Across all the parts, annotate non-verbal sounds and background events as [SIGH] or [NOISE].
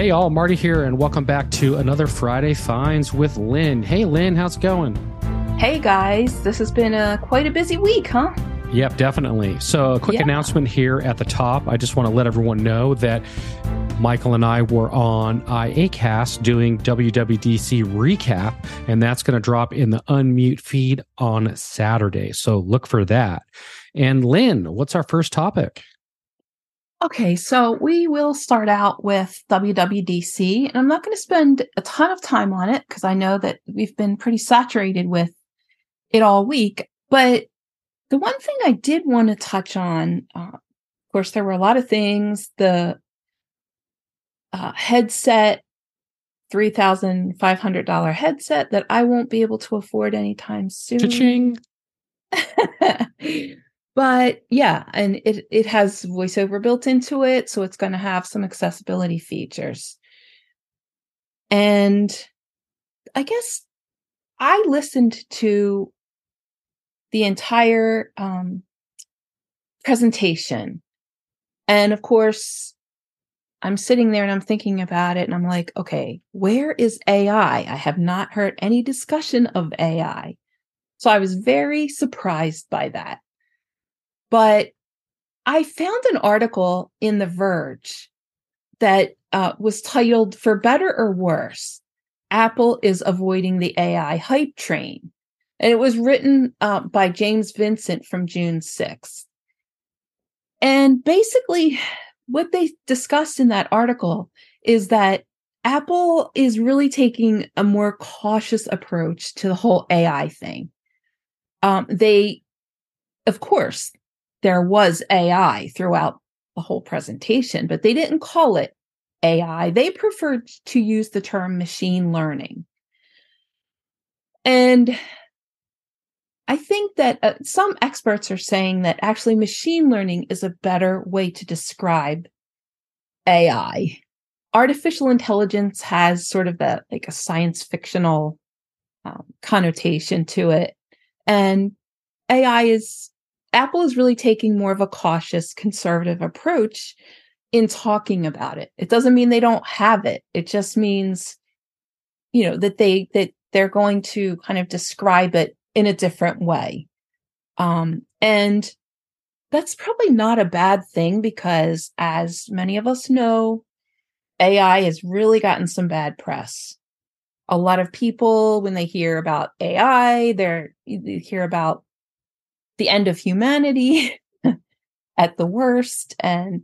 Hey, all, Marty here, and welcome back to another Friday Finds with Linn. Hey, Linn, how's it going? Hey, guys, this has been a, quite a busy week, huh? Yep, definitely. So, a quick yeah. announcement here at the top. I just want to let everyone know that Michael and I were on IACast doing WWDC recap, and that's going to drop in the unmute feed on Saturday. So, look for that. And, Linn, what's our first topic? Okay, so we will start out with WWDC, and I'm not going to spend a ton of time on it because I know that we've been pretty saturated with it all week. But the one thing I did want to touch on, uh, of course, there were a lot of things. The uh, headset, $3,500 headset that I won't be able to afford anytime soon. Cha-ching. [LAUGHS] but yeah and it it has voiceover built into it so it's going to have some accessibility features. And i guess i listened to the entire um, presentation. And of course i'm sitting there and i'm thinking about it and i'm like okay where is ai i? Have not heard any discussion of ai so i was very surprised by that but I found an article in The Verge that uh, was titled For Better or Worse Apple is Avoiding the AI Hype Train. And it was written uh, by James Vincent from June 6th. And basically, what they discussed in that article is that Apple is really taking a more cautious approach to the whole AI thing. Um, they, of course, there was AI throughout the whole presentation, but they didn't call it AI. They preferred to use the term machine learning. And I think that uh, some experts are saying that actually machine learning is a better way to describe AI. Artificial intelligence has sort of a like a science fictional um, connotation to it, and AI is Apple is really taking more of a cautious, conservative approach in talking about it. It doesn't mean they don't have it. It just means, you know, that they that they're going to kind of describe it in a different way. Um, and that's probably not a bad thing because as many of us know, AI has really gotten some bad press. A lot of people, when they hear about AI, they're they hear about the end of humanity [LAUGHS] at the worst and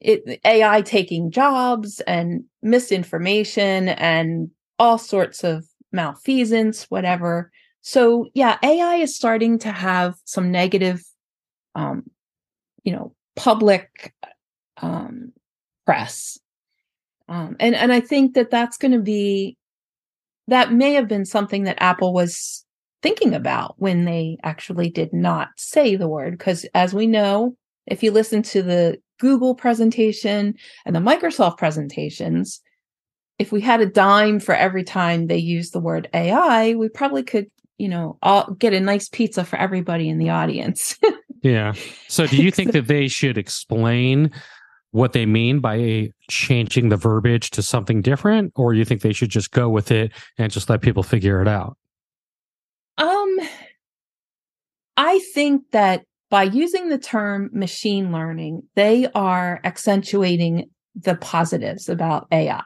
it, AI taking jobs and misinformation and all sorts of malfeasance, whatever. So yeah, AI is starting to have some negative, um, you know, public um, press, um, and and I think that that's going to be that may have been something that Apple was thinking about when they actually did not say the word. Because as we know, if you listen to the Google presentation and the Microsoft presentations, if we had a dime for every time they use the word AI, we probably could, you know, all get a nice pizza for everybody in the audience. [LAUGHS] yeah. So do you think that they should explain what they mean by changing the verbiage to something different or you think they should just go with it and just let people figure it out? Um, I think that by using the term machine learning, they are accentuating the positives about AI.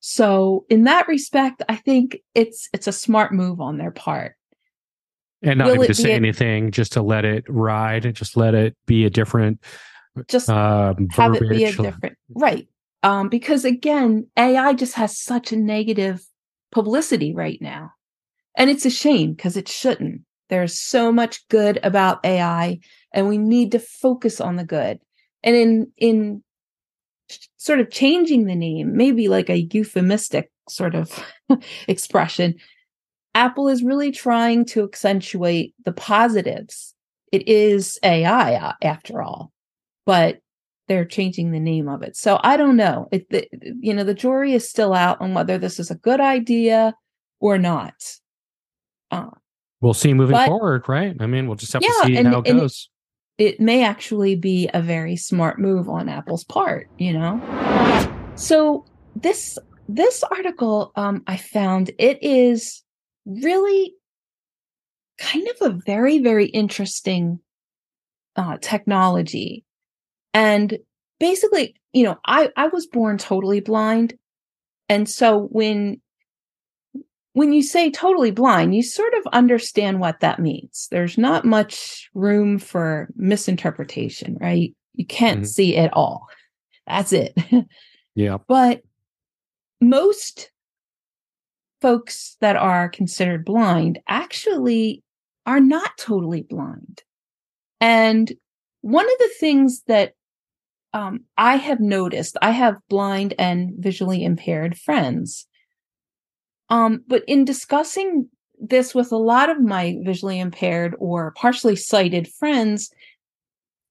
So in that respect, I think it's it's a smart move on their part. And not to say a, anything, just to let it ride, just let it be a different just um, have it be a different right. Um, because again, AI just has such a negative publicity right now. And it's a shame because it shouldn't. There's so much good about AI and we need to focus on the good. And in in sort of changing the name, maybe like a euphemistic sort of [LAUGHS] expression, Apple is really trying to accentuate the positives. It is AI after all, but they're changing the name of it. So I don't know. It, the, you know, the jury is still out on whether this is a good idea or not. Uh, we'll see moving but, forward, right? I mean, we'll just have yeah, to see and, how it goes. it may actually be a very smart move on Apple's part, you know? So this this article um, I found it is really kind of a very very interesting uh, technology, and basically, you know, I I was born totally blind, and so when when you say totally blind, you sort of understand what that means. There's not much room for misinterpretation, right? You can't mm-hmm. see at all. That's it. [LAUGHS] yeah. But most folks that are considered blind actually are not totally blind. And one of the things that um, I have noticed, I have blind and visually impaired friends. Um, but in discussing this with a lot of my visually impaired or partially sighted friends,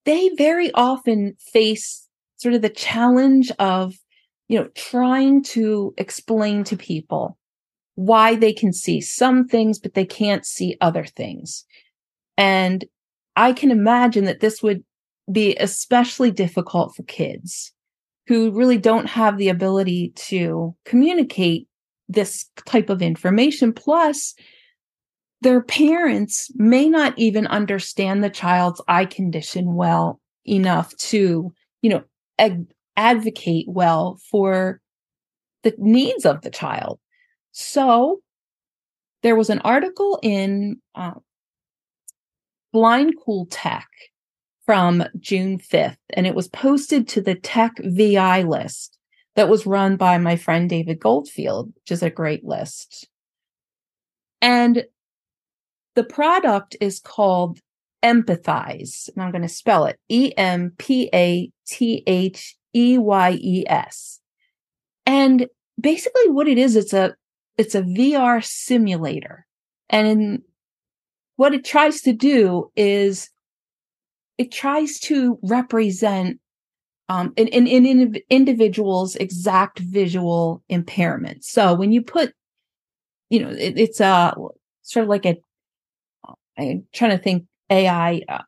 they very often face sort of the challenge of, you know, trying to explain to people why they can see some things, but they can't see other things. And I can imagine that this would be especially difficult for kids who really don't have the ability to communicate this type of information. Plus, their parents may not even understand the child's eye condition well enough to, you know, advocate well for the needs of the child. So there was an article in uh, Blind Cool Tech from June 5th, and it was posted to the Tech VI list that was run by my friend David Goldfield, which is a great list. And the product is called EmpathEyes, and I'm going to spell it E M P A T H E Y E S. And basically what it is, it's a it's a VR simulator. And what it tries to do is it tries to represent um, in, in, in individuals exact visual impairment. So when you put, you know, it, it's a sort of like a, I'm trying to think AI uh,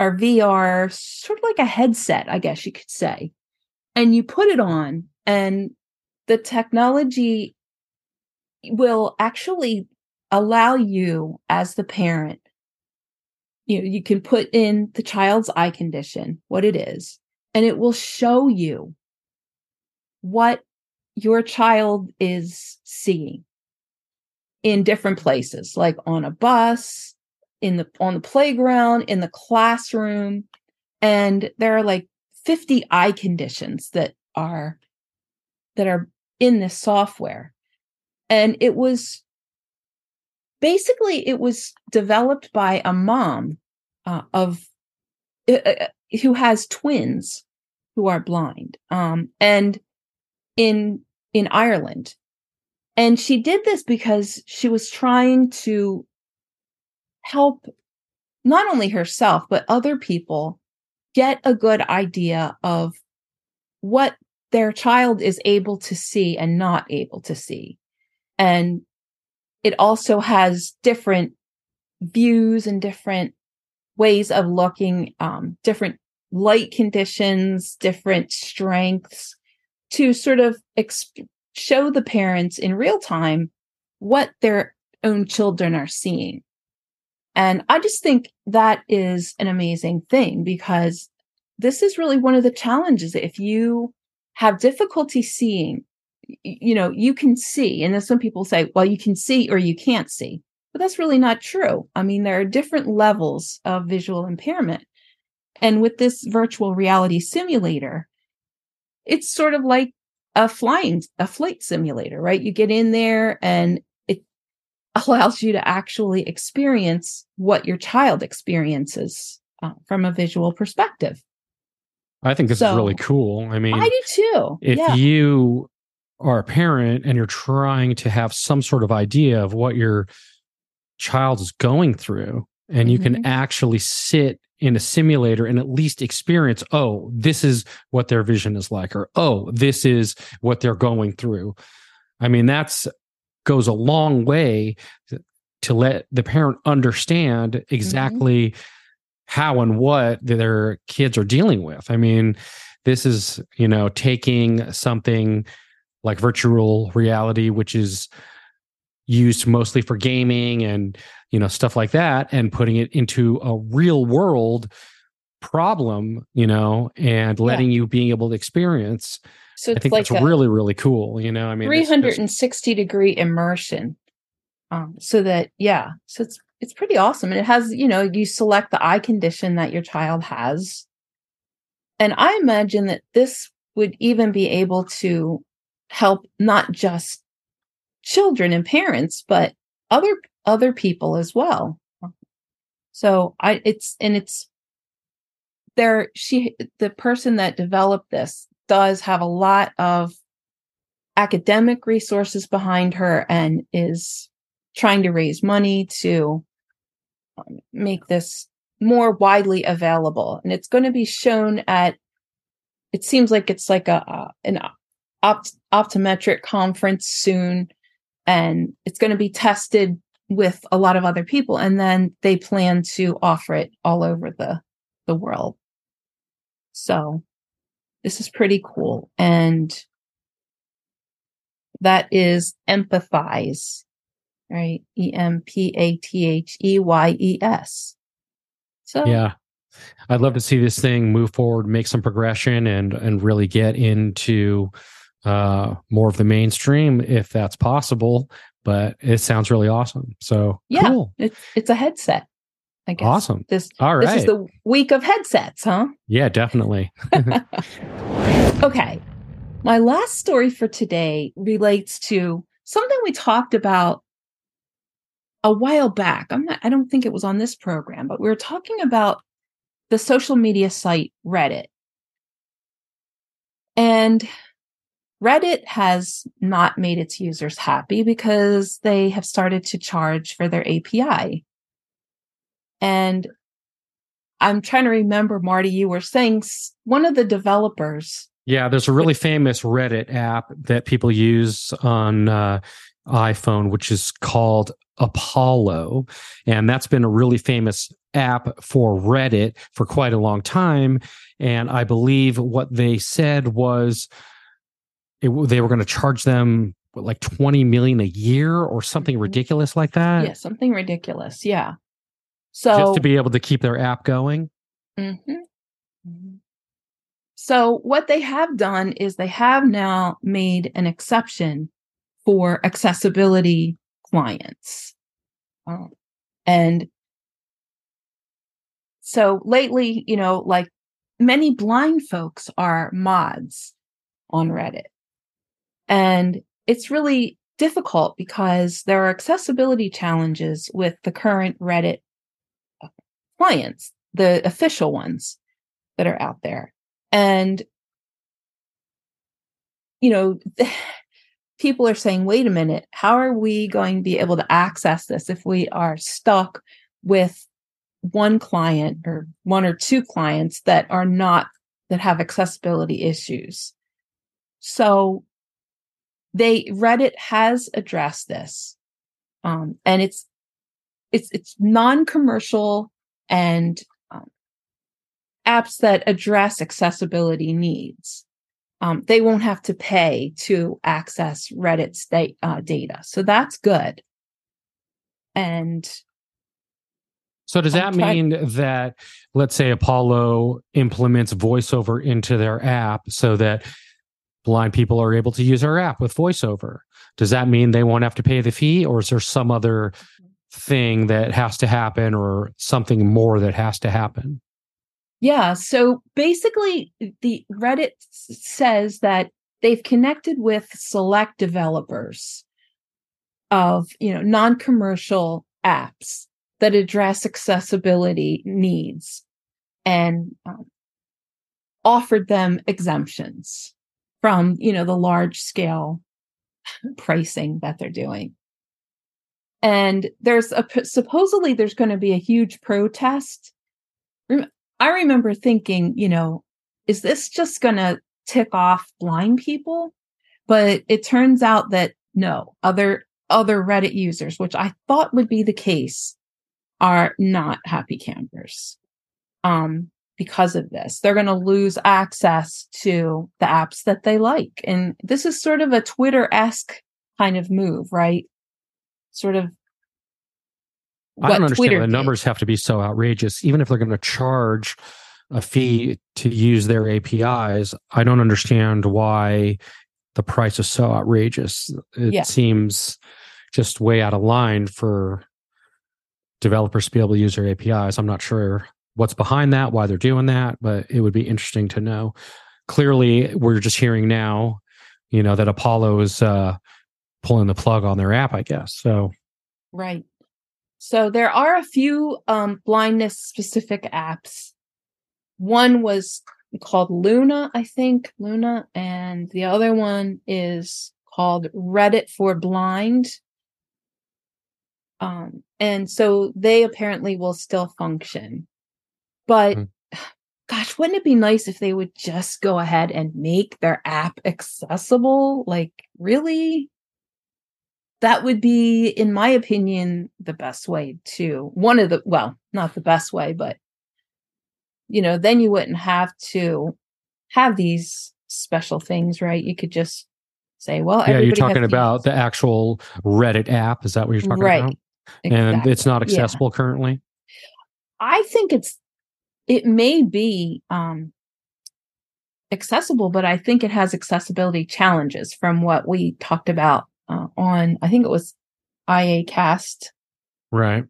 or VR, sort of like a headset, I guess you could say. And you put it on and the technology will actually allow you as the parent you know, you can put in the child's eye condition, what it is, and it will show you what your child is seeing in different places, like on a bus, in the on the playground, in the classroom. And there are like 50 eye conditions that are that are in this software. And it was basically it was developed by a mom uh, of uh, uh, who has twins who are blind. Um, and in in Ireland. And she did this because she was trying to help not only herself but other people get a good idea of what their child is able to see and not able to see. And it also has different views and different ways of looking, um, different light conditions, different strengths to sort of exp- show the parents in real time what their own children are seeing. And I just think that is an amazing thing because this is really one of the challenges. If you have difficulty seeing, you know, you can see. And then some people say, well, you can see or you can't see. But that's really not true. I mean, there are different levels of visual impairment. And with this virtual reality simulator, it's sort of like a flying, a flight simulator, right? You get in there and it [LAUGHS] allows you to actually experience what your child experiences uh, from a visual perspective. I think this so, is really cool. I mean, I do too. If yeah. you are a parent and you're trying to have some sort of idea of what your child is going through, and you mm-hmm. can actually sit in a simulator and at least experience, oh, this is what their vision is like, or oh, this is what they're going through. I mean, that's goes a long way to, let the parent understand mm-hmm. exactly mm-hmm. how and what their kids are dealing with. I mean, this is, you know, taking something like virtual reality, which is used mostly for gaming and, you know, stuff like that, and putting it into a real world problem, you know, and letting yeah. you being able to experience. So I think like that's really, really cool. You know, I mean, 360 degree immersion. Um, so that, yeah, so it's it's pretty awesome. And it has, you know, you select the eye condition that your child has. And I imagine that this would even be able to help not just children and parents, but other other people as well. So I it's and it's there she the person that developed this does have a lot of academic resources behind her and is trying to raise money to um, make this more widely available. And it's going to be shown at, it seems like it's like a, an opt- optometric conference soon. And it's going to be tested with a lot of other people. And then they plan to offer it all over the, the world. So this is pretty cool. And that is EmpathEyes right? E M P A T H E Y E S. So yeah, I'd love to see this thing move forward, make some progression, and and really get into uh, more of the mainstream if that's possible. But it sounds really awesome. So yeah, cool. it's it's a headset. I guess. Awesome. This all right. This is the week of headsets, huh? Yeah, definitely. [LAUGHS] [LAUGHS] okay. My last story for today relates to something we talked about a while back. I'm not, I don't think it was on this program, but we were talking about the social media site Reddit. And Reddit has not made its users happy because they have started to charge for their API. And I'm trying to remember, Marty, you were saying one of the developers. Yeah, there's a really famous Reddit app that people use on uh, iPhone, which is called Apollo. And that's been a really famous app for Reddit for quite a long time. And I believe what they said was it, they were going to charge them what, like 20 million a year or something mm-hmm. ridiculous like that. Yeah, something ridiculous. Yeah. So just to be able to keep their app going. Mm-hmm. mm-hmm. So what they have done is they have now made an exception for accessibility clients. Um, and so lately, you know, like many blind folks are mods on Reddit. And it's really difficult because there are accessibility challenges with the current Reddit clients, the official ones that are out there. And, you know, [SIGHS] people are saying, wait a minute, how are we going to be able to access this if we are stuck with one client or one or two clients that are not, that have accessibility issues? So they, Reddit has addressed this. Um, and it's, it's, it's non-commercial and um, apps that address accessibility needs um, they won't have to pay to access Reddit's da- uh, data. So that's good. And so does that mean that let's say Apollo implements voiceover into their app so that blind people are able to use our app with voiceover? Does that mean they won't have to pay the fee or is there some other thing that has to happen or something more that has to happen? Yeah. So basically, the Reddit says that they've connected with select developers of you know non-commercial apps that address accessibility needs and um, offered them exemptions from you know the large scale pricing that they're doing and there's a supposedly there's going to be a huge protest I remember thinking, you know, is this just going to tick off blind people? But it turns out that no, other other Reddit users, which I thought would be the case, are not happy campers. um, because of this. They're going to lose access to the apps that they like. And this is sort of a Twitter esque kind of move, right? Sort of. I don't understand Twitter the did. numbers have to be so outrageous. Even if they're going to charge a fee to use their APIs, I don't understand why the price is so outrageous. It yeah. seems just way out of line for developers to be able to use their APIs. I'm not sure what's behind that, why they're doing that, but it would be interesting to know. Clearly, we're just hearing now, you know, that Apollo is uh, pulling the plug on their app, I guess. So, right. So there are a few um, blindness specific apps. One was called Luna, I think, Luna, and the other one is called Reddit for Blind. Um, and so they apparently will still function. But mm-hmm. gosh, wouldn't it be nice if they would just go ahead and make their app accessible? Like, really? That would be, in my opinion, the best way to one of the, well, not the best way, but, you know, then you wouldn't have to have these special things, right? You could just say, well, yeah, you're talking about the actual Reddit app. Is that what you're talking right. about? Exactly. And it's not accessible yeah. currently. I think it's it may be um, accessible, but I think it has accessibility challenges from what we talked about uh, on. I think it was IA Cast. Right.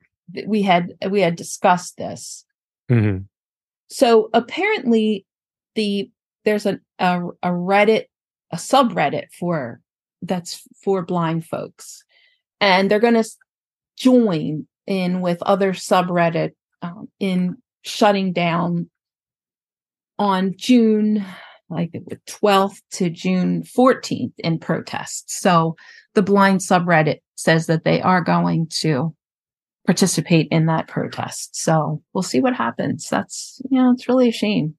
We had we had discussed this. Mm-hmm. So apparently, the there's a, a a Reddit a subreddit for that's for blind folks, and they're going to join in with other subreddit um, in shutting down on June like the 12th to June 14th in protests. So the blind subreddit says that they are going to participate in that protest. So we'll see what happens. That's, you know, it's really a shame.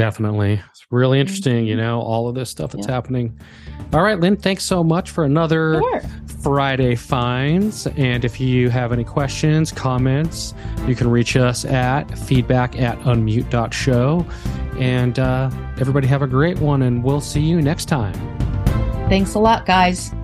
Definitely. It's really interesting, you mm-hmm. know, all of this stuff that's yeah. happening. All right, Linn, thanks so much for another sure. Friday Finds. And if you have any questions, comments, you can reach us at feedback at unmute.show. And uh, everybody have a great one, and we'll see you next time. Thanks a lot, guys.